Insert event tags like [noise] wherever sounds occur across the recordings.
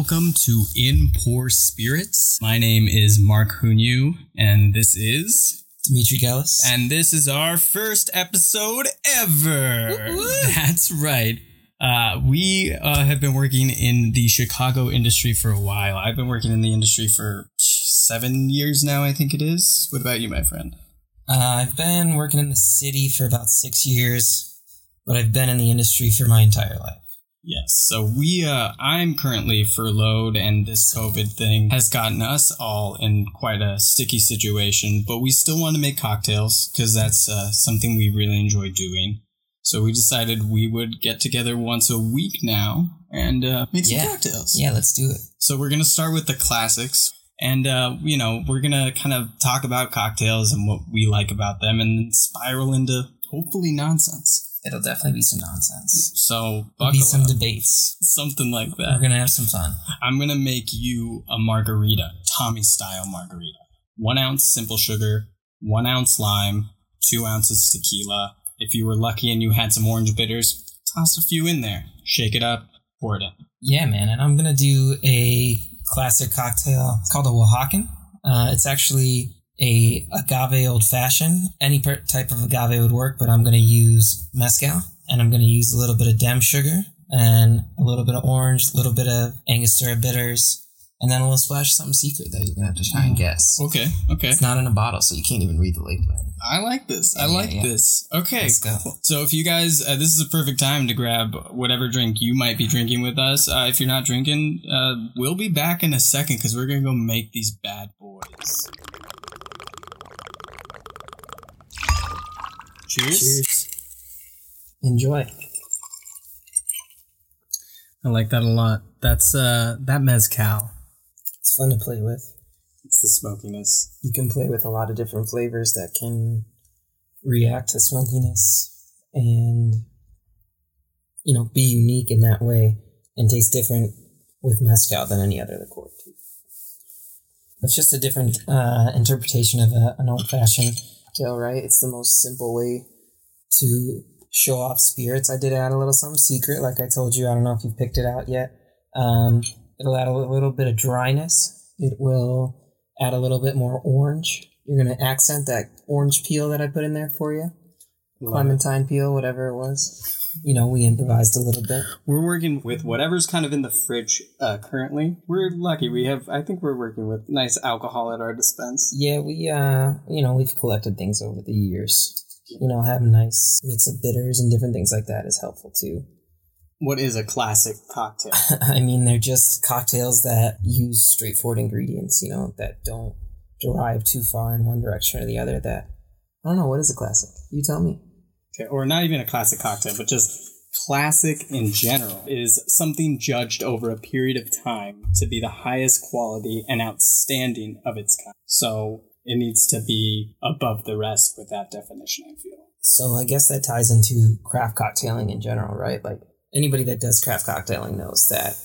welcome to In Poor Spirits. My name is Mark Hunyu, and this is. Dimitri Gallis. And this is our first episode ever. [laughs] That's right. Uh, we uh, have been working in the Chicago industry for a while. I've been working in the industry for seven years now, I think it is. What about you, my friend? Uh, I've been working in the city for about six years, but I've been in the industry for my entire life. Yes. So we, uh, I'm currently furloughed, and this COVID thing has gotten us all in quite a sticky situation. But we still want to make cocktails because that's uh, something we really enjoy doing. So we decided we would get together once a week now and uh, make some Yeah. cocktails. Yeah, let's do it. So we're gonna start with the classics, and uh, you know we're gonna kind of talk about cocktails and what we like about them, and then spiral into hopefully nonsense. It'll definitely be some nonsense. So There'll be some up. debates. something like that. We're gonna have some fun. I'm gonna make you a margarita, Tommy style margarita. One ounce simple sugar, one ounce lime, two ounces tequila. If you were lucky and you had some orange bitters, toss a few in there. Shake it up, pour it in. Yeah, man, and I'm gonna do a classic cocktail. It's called a Oaxacan. Uh, it's actually a agave old fashioned. Any per- type of agave would work, but I'm gonna use mezcal, and I'm gonna use a little bit of dem sugar and a little bit of orange, a little bit of Angostura bitters, and then a little splash of something secret that you're gonna have to try and guess. Okay, okay. It's not in a bottle, so you can't even read the label. I like this. I Yeah, like yeah. this. Okay. Let's go. cool. So if you guys, uh, this is a perfect time to grab whatever drink you might be drinking with us. Uh, if you're not drinking, uh, we'll be back in a second because we're gonna go make these bad boys. Cheers. Cheers. Enjoy. I like that a lot. That's uh, that mezcal. It's fun to play with. It's the smokiness. you can play with a lot of different flavors that can react to smokiness and you know be unique in that way and taste different with mezcal than any other liqueur too. It's just a different uh, interpretation of a, an old-fashioned cocktail, right? It's the most simple way to show off spirits. I did add a little something secret, like I told you. I don't know if you've picked it out yet. Um, it'll add a little bit of dryness. It will add a little bit more orange. You're going to accent that orange peel that I put in there for you. Clementine peel, whatever it was. You know, we improvised a little bit. We're working with whatever's kind of in the fridge uh, currently. We're lucky. We have. I think we're working with nice alcohol at our dispense. Yeah, we, uh, you know, we've collected things over the years. You know, having a nice mix of bitters and different things like that is helpful too. What is a classic cocktail? [laughs] I mean, they're just cocktails that use straightforward ingredients, you know, that don't derive too far in one direction or the other. That, I don't know, what is a classic? You tell me. Okay, or not even a classic cocktail, but just classic in general is something judged over a period of time to be the highest quality and outstanding of its kind. So it needs to be above the rest with that definition, I feel. So I guess that ties into craft cocktailing in general, right? Like anybody that does craft cocktailing knows that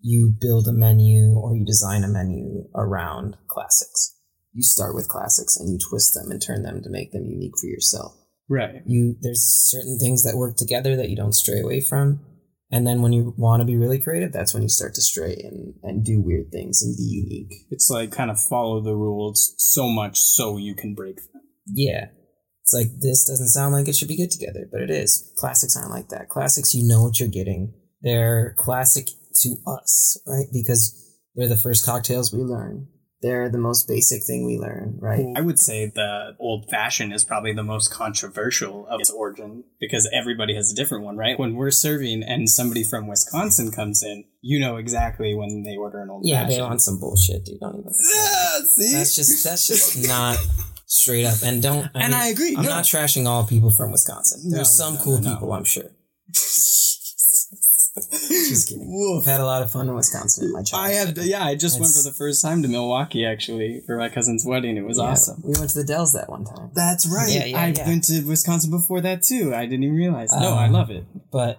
you build a menu or you design a menu around classics. You start with classics and you twist them and turn them to make them unique for yourself. Right. You there's certain things that work together that you don't stray away from. And then when you want to be really creative, that's when you start to stray and, and do weird things and be unique. It's like kind of follow the rules so much so you can break them. Yeah. It's like this doesn't sound like it should be good together, but it is. Classics aren't like that. Classics, you know what you're getting. They're classic to us, right? Because they're the first cocktails we learn. They're the most basic thing we learn, right? I would say the old fashioned is probably the most controversial of its origin because everybody has a different one, right? When we're serving and somebody from Wisconsin comes in, you know exactly when they order an old Yeah, fashioned. they want some bullshit, dude. Don't even. Yeah, see? That's just that's just [laughs] not straight up. And don't. And I agree, I'm no. not trashing all people from Wisconsin. There's no, some no, cool no, no. people, I'm sure. Just kidding. Woof. I've had a lot of fun in Wisconsin in my childhood. I have, yeah, I just went for the first time to Milwaukee actually for my cousin's wedding. It was Yeah, awesome. We went to the Dells that one time. That's right. Yeah, yeah, I've yeah. been to Wisconsin before that too. I didn't even realize. no, Um, I love it. But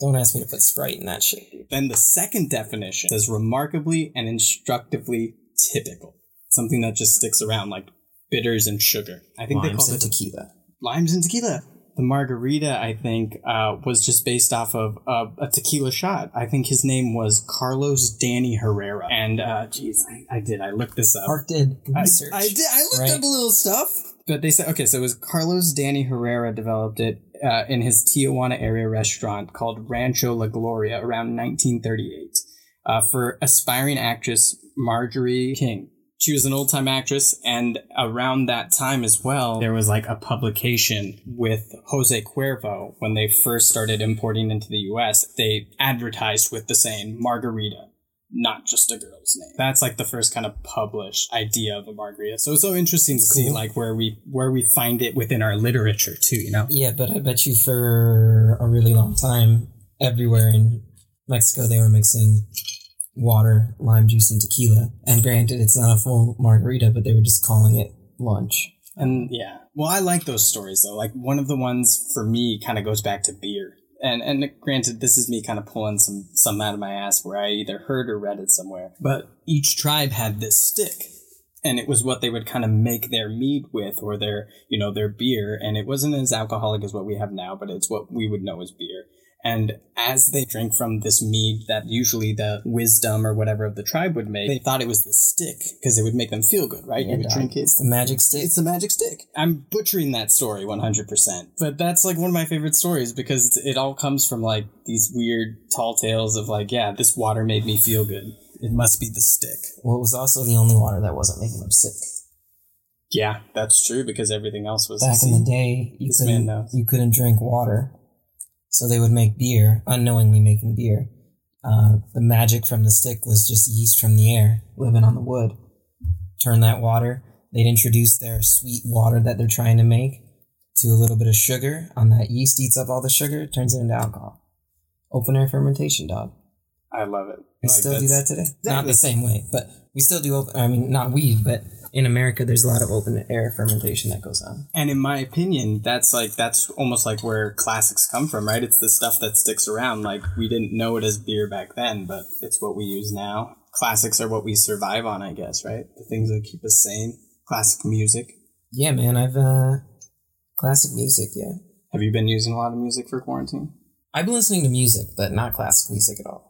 don't ask me to put Sprite in that shit, dude. Then the second definition says remarkably and instructively typical. Something that just sticks around like bitters and sugar. I think they Limes call and it tequila. limes and tequila. The margarita, I think, uh, was just based off of uh, a tequila shot. I think his name was Carlos Danny Herrera. And, uh, geez, I, I did. I looked this up. Park did I, research. I did. I looked right? up a little stuff. But they said, okay, so it was Carlos Danny Herrera developed it uh, in his Tijuana area restaurant called Rancho La Gloria around 1938 uh, for aspiring actress Marjorie King. She was an old time actress, and around that time as well, there was like a publication with Jose Cuervo when they first started importing into the US. They advertised with the saying Margarita, not just a girl's name. That's like the first kind of published idea of a margarita. So it's so interesting to see like where we where we find it within our literature too, you know? Yeah, but I bet you for a really long time, everywhere in Mexico, they were mixing water, lime juice, and tequila. And granted, it's not a full margarita, but they were just calling it lunch. And yeah, well, I like those stories though. Like one of the ones for me kind of goes back to beer. And and granted, this is me kind of pulling some some out of my ass where I either heard or read it somewhere. But each tribe had this stick, and it was what they would kind of make their mead with or their you know their beer. And it wasn't as alcoholic as what we have now, but it's what we would know as beer. And as they drink from this mead that usually the wisdom or whatever of the tribe would make, they thought it was the stick because it would make them feel good, right? Yeah, you would drink it. It's the magic stick. It's the magic stick. I'm butchering that story 100%. But that's like one of my favorite stories because it's, it all comes from like these weird tall tales of like, yeah, this water made me feel good. It must be the stick. well, it was also the only water that wasn't making them sick. Yeah, that's true because everything else was Back in the day, you couldn't, you couldn't drink water. So they would make beer, unknowingly making beer. Uh, the magic from the stick was just yeast from the air living on the wood. Turn that water. They'd introduce their sweet water that they're trying to make to a little bit of sugar. On that yeast eats up all the sugar, turns it into alcohol. Open air fermentation, dog. I love it. We Like, still do that today. Not the same way, but we still do open. I mean, not we, but in America, there's a lot of open air fermentation that goes on. And in my opinion, that's like that's almost like where classics come from, right? It's the stuff that sticks around. Like we didn't know it as beer back then, but it's what we use now. Classics are what we survive on, I guess, right? The things that keep us sane. Classic music. Yeah, man, I've uh classic music. Yeah, Have you been using a lot of music for quarantine? I've been listening to music, but not classic music at all.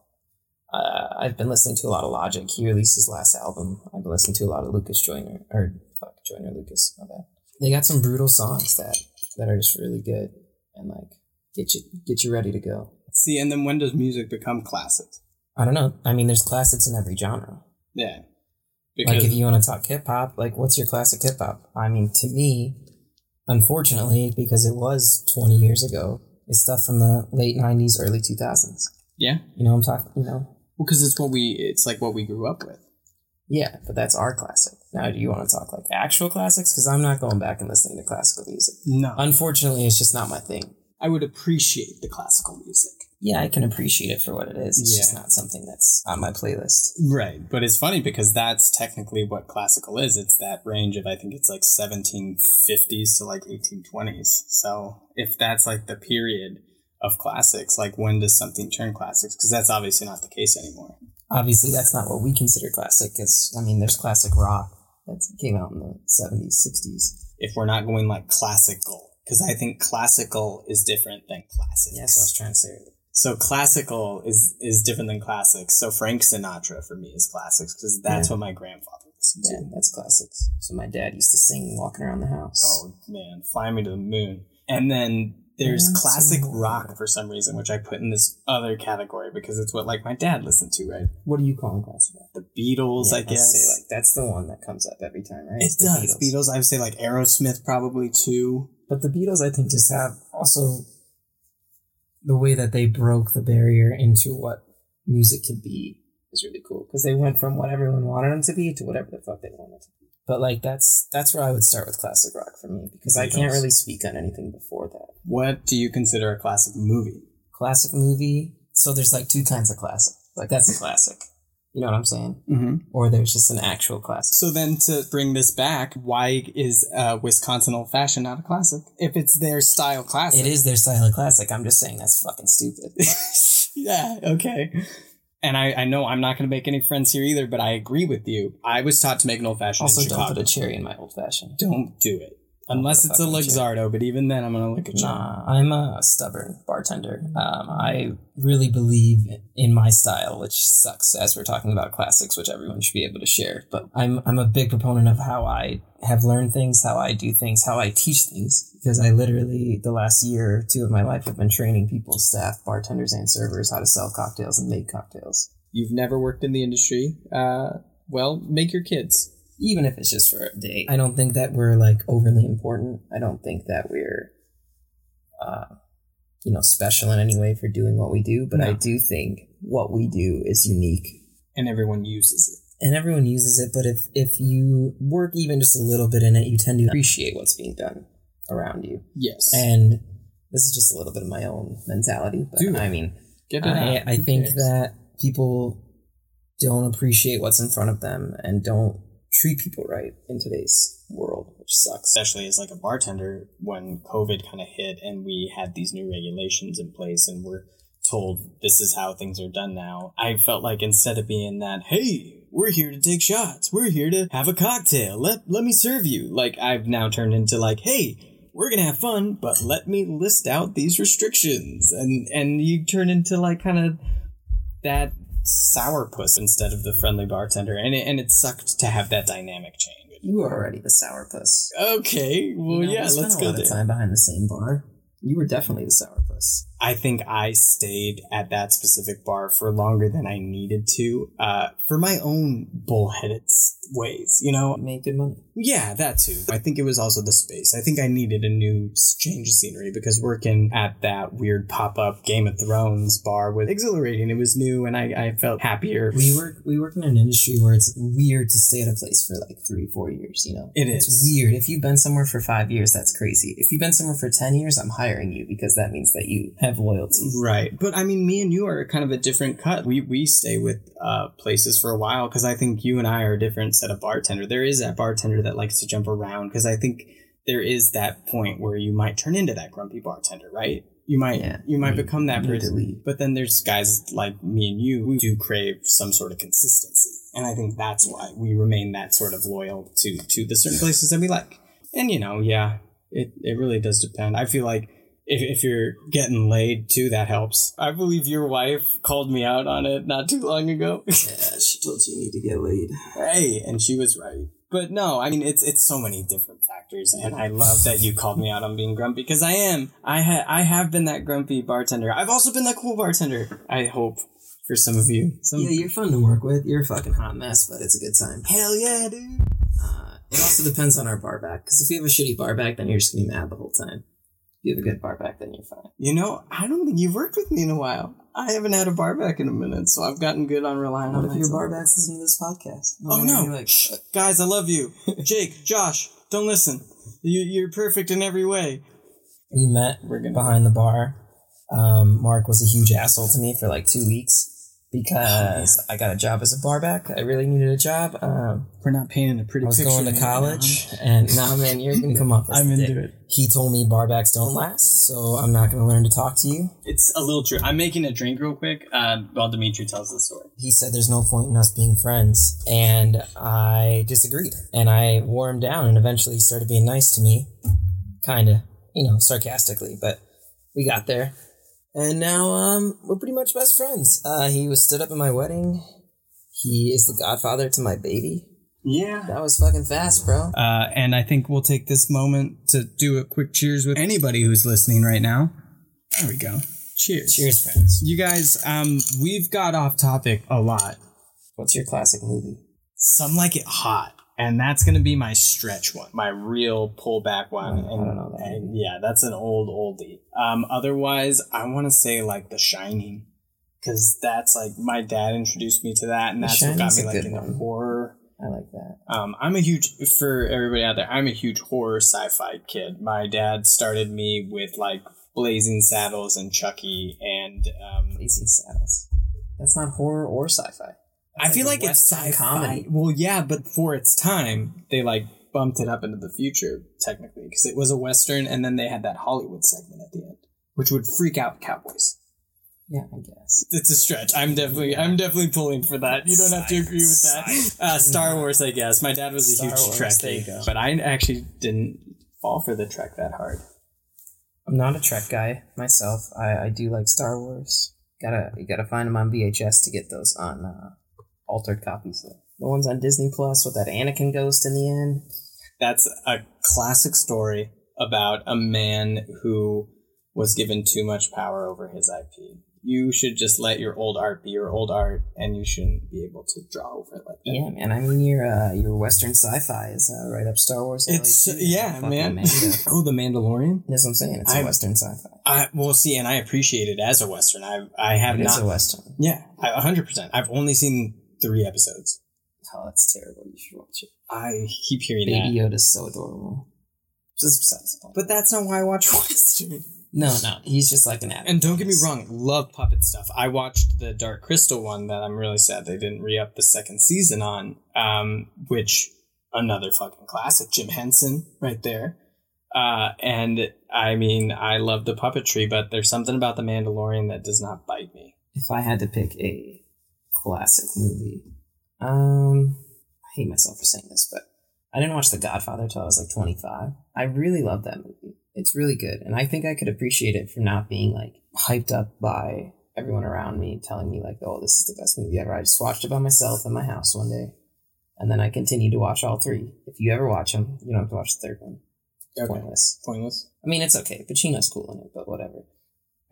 I've been listening to a lot of Logic. He released his last album. I've been listening to a lot of Lucas Joyner or fuck Joyner Lucas. My bad. They got some brutal songs that that are just really good and like get you get you ready to go. See, and then when does music become classics? I don't know. I mean, there's classics in every genre. Yeah. like if you want to talk hip hop, like what's your classic hip hop? I mean, to me, unfortunately, because it was 20 years ago, it's stuff from the late 90s, early 2000s. yeah, You know, what I'm talking. You know, well, because it's what we it's like what we grew up with. yeah, but that's our classic. Now, do you want to talk like actual classics? Because I'm not going back and listening to classical music. No, Unfortunately, it's just not my thing. I would appreciate the classical music. Yeah, I can appreciate it for what it is. It's Yeah. just not something that's on my playlist. Right, but it's funny because that's technically what classical is. It's that range of I think it's like 1750s to like 1820s. So if that's like the period of classics, like when does something turn classics? Because that's obviously not the case anymore. Obviously, that's not what we consider classic. Because I mean, there's classic rock that came out in the 70s, 60s. If we're not going like classical, because I think classical is different than classics. Yeah, that's what I was trying to say. So classical is is different than classics. So Frank Sinatra for me is classics because that's Yeah. what my grandfather listened to. Yeah, that's classics. So my dad used to sing walking around the house. Oh man, fly me to the moon. And then there's That's classic so- rock for some reason, which I put in this other category because it's what like my dad listened to, right? What do you call classic rock? The Beatles, Yeah, I guess. say, like that's the one that comes up every time, right? it It's the does. Beatles. I would say like Aerosmith probably too. But the Beatles, I think, just have also the way that they broke the barrier into what music could be is really cool because they went from what everyone wanted them to be to whatever the fuck they wanted to be. But like that's that's where I would start with classic rock for me because I can't really speak on anything before that. What do you consider a classic movie? Classic movie. So there's like two kinds of classic. Like that's a classic. You know what I'm saying? Mm-hmm. Or there's just an actual classic. So then to bring this back, why is uh, Wisconsin Old Fashioned not a classic? If it's their style classic. It is their style of classic. I'm just saying that's fucking stupid. [laughs] yeah, okay. And I, I know I'm not going to make any friends here either, but I agree with you. I was taught to make an old fashioned also, don't Chicago. put a cherry in my old fashioned. Don't do it. Unless it's a shit. But even then, I'm gonna look at you. Nah, I'm a stubborn bartender. Um, I really believe in my style, which sucks as we're talking about classics, which everyone should be able to share. But I'm I'm a big proponent of how I have learned things, how I do things, how I teach things. Because I literally the last year or two of my life have been training people, staff, bartenders, and servers how to sell cocktails and make cocktails. You've never worked in the industry. Uh, well, make your kids. Even if it's just for a day. I don't think that we're like overly important. I don't think that we're, uh, you know, special in any way for doing what we do. But I do think what we do is unique, And everyone uses it. and everyone uses it. But if if you work even just a little bit in it, you tend to appreciate what's being done around you. Yes. And this is just a little bit of my own mentality. But Dude, I mean, I. I think that people don't appreciate what's in front of them and don't treat people right in today's world, which sucks. especially as like a bartender when covid kind of hit and we had these new regulations in place and we're told this is how things are done now i felt like instead of being that hey we're here to take shots. We're here to have a cocktail. Let let me serve you like i've now turned into like hey we're gonna have fun but let me list out these restrictions. And and you turn into like kind of that sourpuss instead of the friendly bartender and it, and it sucked to have that dynamic change You were already the sourpuss. Okay, well, You know, yeah, we let's a go lot there. of time behind the same bar. You were definitely the sourpuss. I think I stayed at that specific bar for longer than I needed to, uh, for my own bullheaded ways, you know? Made good money. Yeah, that too. I think it was also the space. I think I needed a new change of scenery because working at that weird pop up Game of Thrones bar was exhilarating. It was new and I, I felt happier. We work we work in an industry where it's weird to stay at a place for like three, four years, you know? It It's weird. If you've been somewhere for five years, that's crazy. If you've been somewhere for ten years, I'm hiring you because that means that you have loyalty. Right. But I mean, me and you are kind of a different cut. We we stay with uh, places for a while because I think you and I are a different set of bartender. There is that bartender that likes to jump around because I think there is that point where you might turn into that grumpy bartender, right? You might Yeah. you might become that person. But then there's guys like me and you who do crave some sort of consistency. And I think that's why we remain that sort of loyal to to the certain places that we like. And you know, yeah, it, it really does depend. I feel like if, if you're getting laid too, that helps. I believe your wife called me out on it not too long ago. [laughs] Yeah, she told you you need to get laid. hey, and she was right. But no, I mean it's it's so many different factors, and I love that you called me out on being grumpy because I am. I ha- I have been that grumpy bartender. I've also been that cool bartender. I hope for some of you. Some Yeah, you're fun to work with. You're a fucking hot mess, but it's a good time. hell yeah, dude. Uh, it also depends on our bar back. Because if you have a shitty bar back, then you're just gonna be mad the whole time. If you have a good bar back, then you're fine. You know, I don't think you've worked with me in a while. I haven't had a bar back in a minute, so I've gotten good on relying What on if your myself. bar backs listen to this podcast? Oh Then no, Like, Shh, guys, I love you, [laughs] Jake, Josh. Don't listen. You, you're perfect in every way. we met We're gonna. behind the bar. Um, Mark was a huge asshole to me for like two weeks because I got a job as a barback. I really needed a job. Um, We're not painting a pretty I was picture. going to right now, college, huh? and nah, man, you're gonna come off. as [laughs] I'm the into dick. it. He told me barbacks don't last, so I'm not gonna learn to talk to you. It's a little true. I'm making a drink real quick uh, while Dimitri tells the story. he said there's no point in us being friends and i disagreed and i wore him down and eventually he started being nice to me kind of you know sarcastically but we got there and now um we're pretty much best friends uh he was stood up at my wedding he is the godfather to my baby Yeah. that was fucking fast bro Uh, and I think we'll take this moment to do a quick cheers with anybody who's listening right now. There we go. Cheers. cheers friends You guys, um, we've got off topic a lot. what's your classic movie Some like it hot. And that's gonna be my stretch one, my real pullback one. I and, don't know that and yeah, that's an old oldie. Um, otherwise, I want to say like The Shining, because that's like my dad introduced me to that, and The that's what got me like into one. horror. i like that Um, I'm a huge for everybody out there. I'm a huge horror sci-fi kid. My dad started me with like Blazing Saddles and Chucky, and um, blazing saddles that's not horror or sci-fi I feel like it's sci-fi. comedy. Well, yeah, but for its time, they like bumped it up into the future technically because it was a western, and then they had that Hollywood segment at the end, which would freak out cowboys. yeah i guess It's a stretch. I'm definitely, I'm definitely pulling for that. You don't have to agree with that. Uh, Star Wars, I guess. My dad was a Star huge Wars, there you go. but I actually didn't fall for the Trek that hard. I'm not a Trek guy myself. I, I do like Star Wars. Gotta you gotta find them on VHS to get those on uh, altered copies. The ones on Disney Plus with that Anakin ghost in the end. That's a classic story about a man who was given too much power over his IP. You should just let your old art be your old art, and you shouldn't be able to draw over it like that. Yeah, man. I mean, your uh, your Western sci-fi is uh, right up Star Wars. It's too. yeah, Fucking man. [laughs] Oh, the Mandalorian. That's what I'm saying. It's a I- Western sci-fi. I well see, and I appreciate it as a western. I I have It not. a Western. yeah, a hundred percent. I've only seen three episodes. Oh, that's terrible. You should watch it. I keep hearing that. Baby that, Yoda's so adorable. Just besides the point. but that's not why I watch [laughs] western. No, no, he's just like an addict. And don't get me wrong, love puppet stuff. I watched the Dark Crystal one that I'm really sad they didn't re up the second season on, um, which another fucking classic, Jim Henson right there. Uh, and I mean, I love the puppetry, but there's something about the Mandalorian that does not bite me. If I had to pick a classic movie, um, I hate myself for saying this, but I didn't watch The Godfather till I was like 25. I really love that movie. It's really good, and I think I could appreciate it for not being like hyped up by everyone around me telling me like, "Oh, this is the best movie ever." I just watched it by myself in my house one day, and then I continued to watch all three. If you ever watch them, you don't have to watch the third one. It's pointless. Pointless. I mean, it's okay. Pacino's cool in it, but whatever.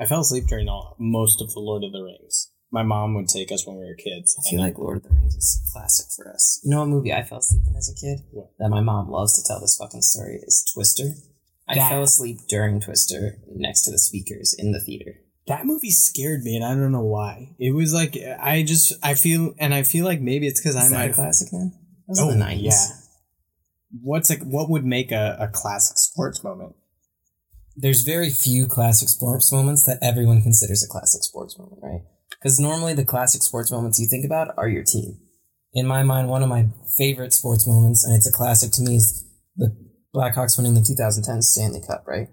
I fell asleep during all most of the Lord of the Rings. My mom would take us when we were kids. I feel and like Lord of the Rings is classic for us. You know what movie I fell asleep in as a kid? What? That my mom loves to tell this fucking story is Twister. I That- fell asleep during Twister next to the speakers in the theater. that movie scared me, and I don't know why. It was like I just I feel, and I feel like maybe it's because I that might a classic then? That was Oh, in the 90s. yeah. What's like? what would make a, a classic sports moment? There's very few classic sports moments that everyone considers a classic sports moment, right? Because normally the classic sports moments you think about are your team. In my mind, one of my favorite sports moments, and it's a classic to me, is the Blackhawks winning the 2010 Stanley Cup, right?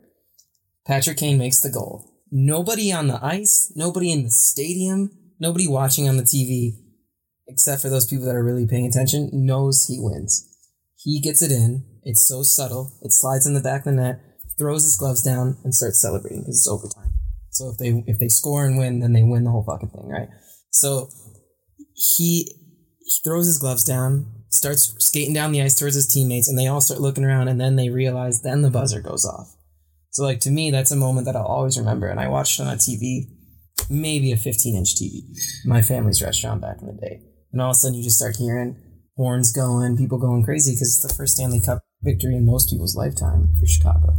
Patrick Kane makes the goal. Nobody on the ice, nobody in the stadium, nobody watching on the TV, except for those people that are really paying attention, knows he wins. He gets it in. It's so subtle. It slides in the back of the net, throws his gloves down, and starts celebrating because it's overtime. So if they if they score and win, then they win the whole fucking thing, right? So he he throws his gloves down, starts skating down the ice towards his teammates, and they all start looking around, and then they realize, then the buzzer goes off. So like to me, that's a moment that I'll always remember, and I watched it on a TV, maybe a 15 inch TV, my family's restaurant back in the day, and all of a sudden you just start hearing horns going, people going crazy because it's the first Stanley Cup victory in most people's lifetime for Chicago,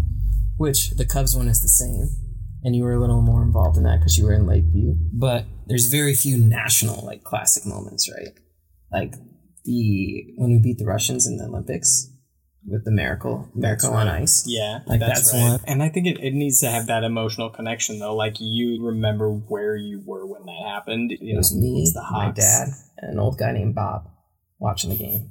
which the Cubs one is the same. And you were a little more involved in that because you were in Lakeview. But there's very few national like classic moments, right? Like the when we beat the Russians in the Olympics with the miracle, miracle on ice. Yeah, Like, that's, that's right. one. And I think it, it needs to have that emotional connection though. Like you remember where you were when that happened. You It was know, me, it's the my dad, and an old guy named Bob watching the game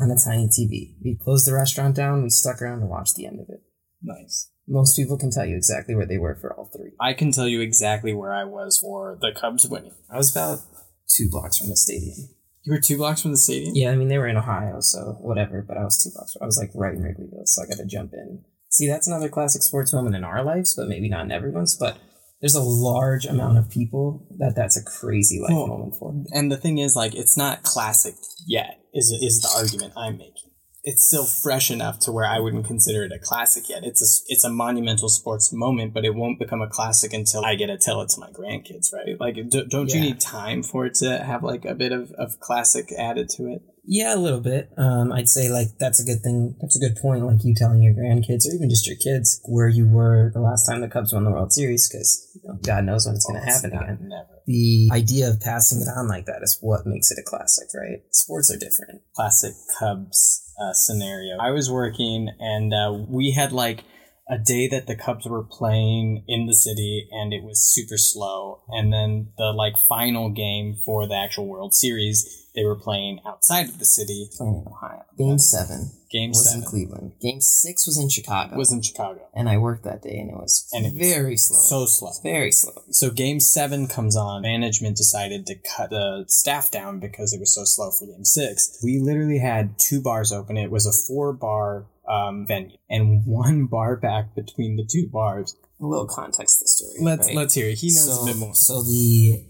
on a tiny TV. We closed the restaurant down. We stuck around to watch the end of it. Nice. Most people can tell you exactly where they were for all three. I can tell you exactly where I was for the Cubs winning. I was about two blocks from the stadium. You were two blocks from the stadium. Yeah, I mean they were in Ohio, so whatever. But I was two blocks. I was like right in Wrigleyville, so I got to jump in. See, that's another classic sports moment in our lives, but maybe not in everyone's. But there's a large amount of people that that's a crazy life Well, moment for. And the thing is, like, it's not classic yet. Is is the argument I'm making? It's still fresh enough to where I wouldn't consider it a classic yet. It's a it's a monumental sports moment, but it won't become a classic until I get to tell it to my grandkids, right? Like, d- don't you need time for it to have like a bit of, of classic added to it? Yeah, a little bit. Um, I'd say like that's a good thing. That's a good point. Like you telling your grandkids or even just your kids where you were the last time the Cubs won the World Series, because you know, God knows when it's going to happen not- again. Never. The idea of passing it on like that is what makes it a classic, right? Sports are different. classic Cubs uh, scenario. I was working and uh, we had like a day that the Cubs were playing in the city and it was super slow. And then the like final game for the actual World Series, they were playing outside of the city. Playing in Ohio. Game seven Game was seven in Cleveland. Game six was in Chicago. was in Chicago. and I worked that day, and it was And it was very slow. So slow. very slow. So game seven comes on. Management decided to cut the staff down because it was so slow for game six. We literally had two bars open. It was a four bar um, venue, and one bar back between the two bars. A little context to the story. Let's right? let's hear it. He knows so, a bit more. So the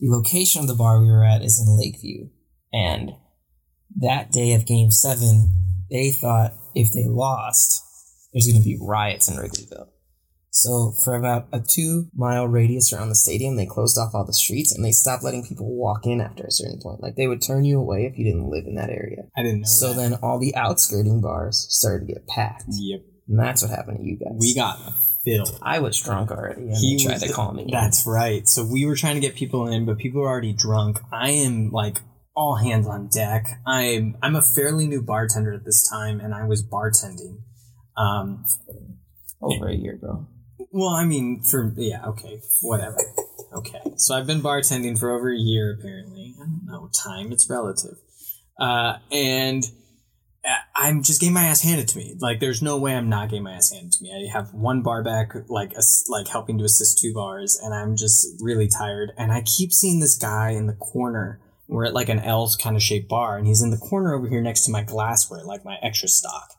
the location of the bar we were at is in Lakeview, and that day of Game Seven, they thought if they lost, there's going to be riots in Wrigleyville. So for about a two mile radius around the stadium, they closed off all the streets and they stopped letting people walk in after a certain point. Like they would turn you away if you didn't live in that area. I didn't know. So that. then all the outskirting bars started to get packed. yep, And that's what happened to you guys. we got filled. I was drunk already and He tried was- to call me. That's right. So we were trying to get people in, but people were already drunk. I am like all hands on deck. I'm I'm a fairly new bartender at this time, and I was bartending. Um, over a year, bro. Well, I mean, for yeah, okay, whatever. Okay, so I've been bartending for over a year. Apparently, I don't know time; it's relative. Uh, and uh, I'm just getting my ass handed to me. Like, there's no way I'm not getting my ass handed to me. I have one bar back, like, like helping to assist two bars, and I'm just really tired. And I keep seeing this guy in the corner. We're at like an L kind of shaped bar, and he's in the corner over here next to my glassware, like my extra stock.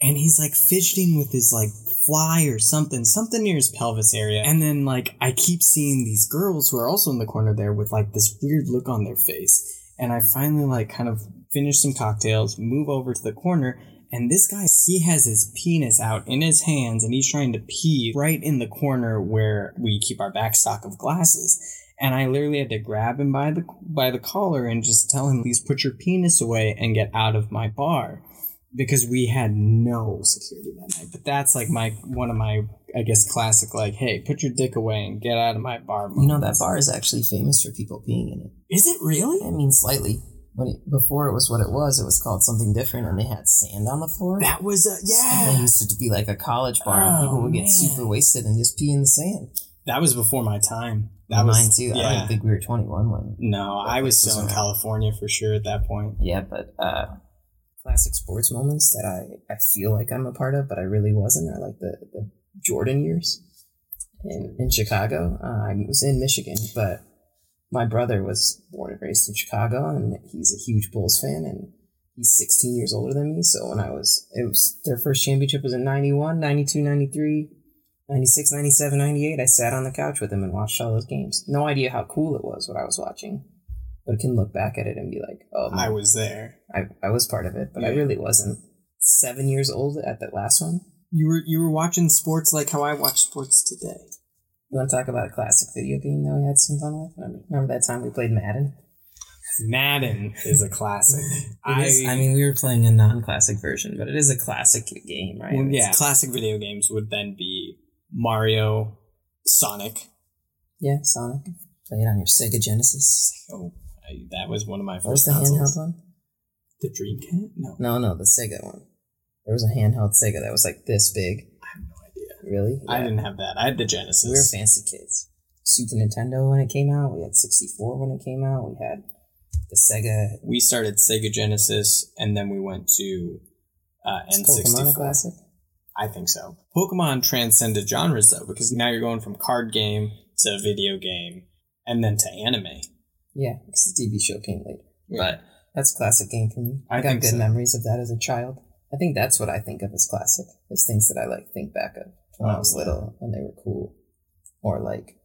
And he's like fidgeting with his like fly or something, something near his pelvis area. And then like I keep seeing these girls who are also in the corner there with like this weird look on their face. And I finally like kind of finish some cocktails, move over to the corner, and this guy, he has his penis out in his hands and he's trying to pee right in the corner where we keep our back stock of glasses. And I literally had to grab him by the by the collar and just tell him, please put your penis away and get out of my bar. Because we had no security that night. But that's like my one of my I guess classic like, hey, put your dick away and get out of my bar. You know that bar is actually famous for people peeing in it. Is it really? I mean, slightly. When it, before it was what it was, it was called something different, and they had sand on the floor. That was a And yeah. they used to be like a college bar, and Oh, people would get man. super wasted and just pee in the sand. That was before my time. That Mine was too. I Yeah. don't think we were twenty one when. No, I was still in. California for sure at that point. Yeah, but uh, classic sports moments that I, I feel like I'm a part of, but I really wasn't, are like the, the Jordan years in, in Chicago. Uh, I was in Michigan, but my brother was born and raised in Chicago, and he's a huge Bulls fan, and he's 16 years older than me. So when I was, it was their first championship was in 91, 92, 93. 96, 97, 98, I sat on the couch with him and watched all those games. No idea how cool it was what I was watching, but can look back at it and be like, oh, I was there. I, I was part of it, but I really wasn't. Seven years old at that last one. You were you were watching sports like how I watch sports today. You want to talk about a classic video game that we had some fun with? Remember, that time we played Madden? Madden is a classic. [laughs] It is- I mean, we were playing a non-classic version, but it is a classic game, right? well, It's- yeah, classic video games would then be Mario, Sonic. yeah, Sonic. Play it on your Sega Genesis. Oh, I, that was one of my What was the consoles. handheld one? The Dreamcast? No, No, no, the Sega one. There was a handheld Sega that was like this big. I have no idea. Really? I didn't have that. I had the Genesis. We were fancy kids. Super Nintendo when it came out. We had 64 when it came out. We had the Sega we started Sega Genesis, and then we went to uh, N64. Pokemon Classic. I think so. Pokemon transcended genres though, because now you're going from card game to video game, and then to anime. Yeah, because the TV show came later. Yeah. But that's a classic game for me. I, I got good so. memories of that as a child. I think that's what I think of as classic. Is things that I like think back of when I Oh, was yeah. little and they were cool, or like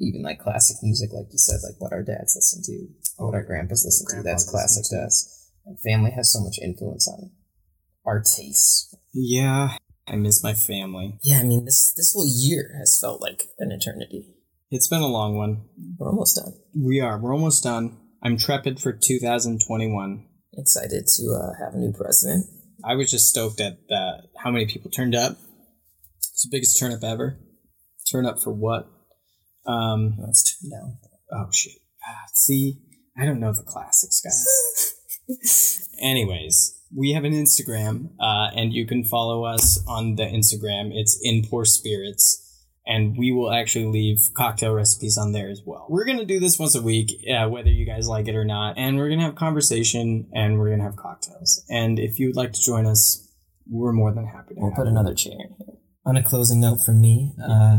even like classic music, like you said, like what our dads listen to, or what oh, our grandpas listen to. That's classic to to. us. And family has so much influence on our tastes. Yeah, I miss my family. Yeah, I mean this this whole year has felt like an eternity. It's been a long one. We're almost done. We are. We're almost done. I'm trepid for 2021. Excited to uh, have a new president. I was just stoked at that. How many people turned up? It's the biggest turn up ever. Turn up for what? Um. Let's turn down. Oh shit. Ah, see, I don't know the classics, guys. [laughs] Anyways, we have an Instagram, uh, and you can follow us on the Instagram. It's in poor spirits, and we will actually leave cocktail recipes on there as well. We're gonna do this once a week, uh, whether you guys like it or not, and we're gonna have conversation and we're gonna have cocktails. And if you would like to join us, we're more than happy to. We'll put another chair in here. On a closing note from me, uh,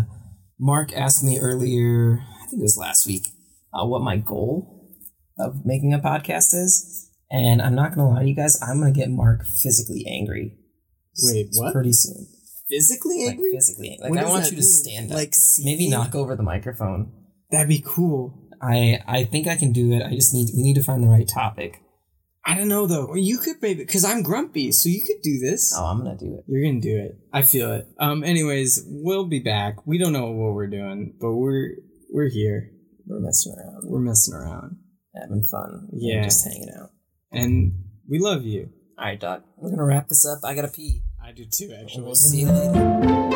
Mark asked me earlier, I think it was last week, uh, what my goal of making a podcast is. And I'm not going to lie to you guys, I'm going to get Mark physically angry Wait, what? Pretty soon. Physically Like angry? physically. Like What I want you to stand up. Like Maybe seeing? knock over the microphone. That'd be cool. I I think I can do it. I just need we need to find the right topic. I don't know though. You could maybe because I'm grumpy, so you could do this. Oh, I'm gonna do it. You're gonna do it. I feel it. Um. Anyways, we'll be back. We don't know what we're doing, but we're we're here. We're messing around, We're messing around, having fun. Yeah. just hanging out. and we love you. All right, Doc. We're gonna wrap this up. I gotta pee. Do too, actually. we'll see you later.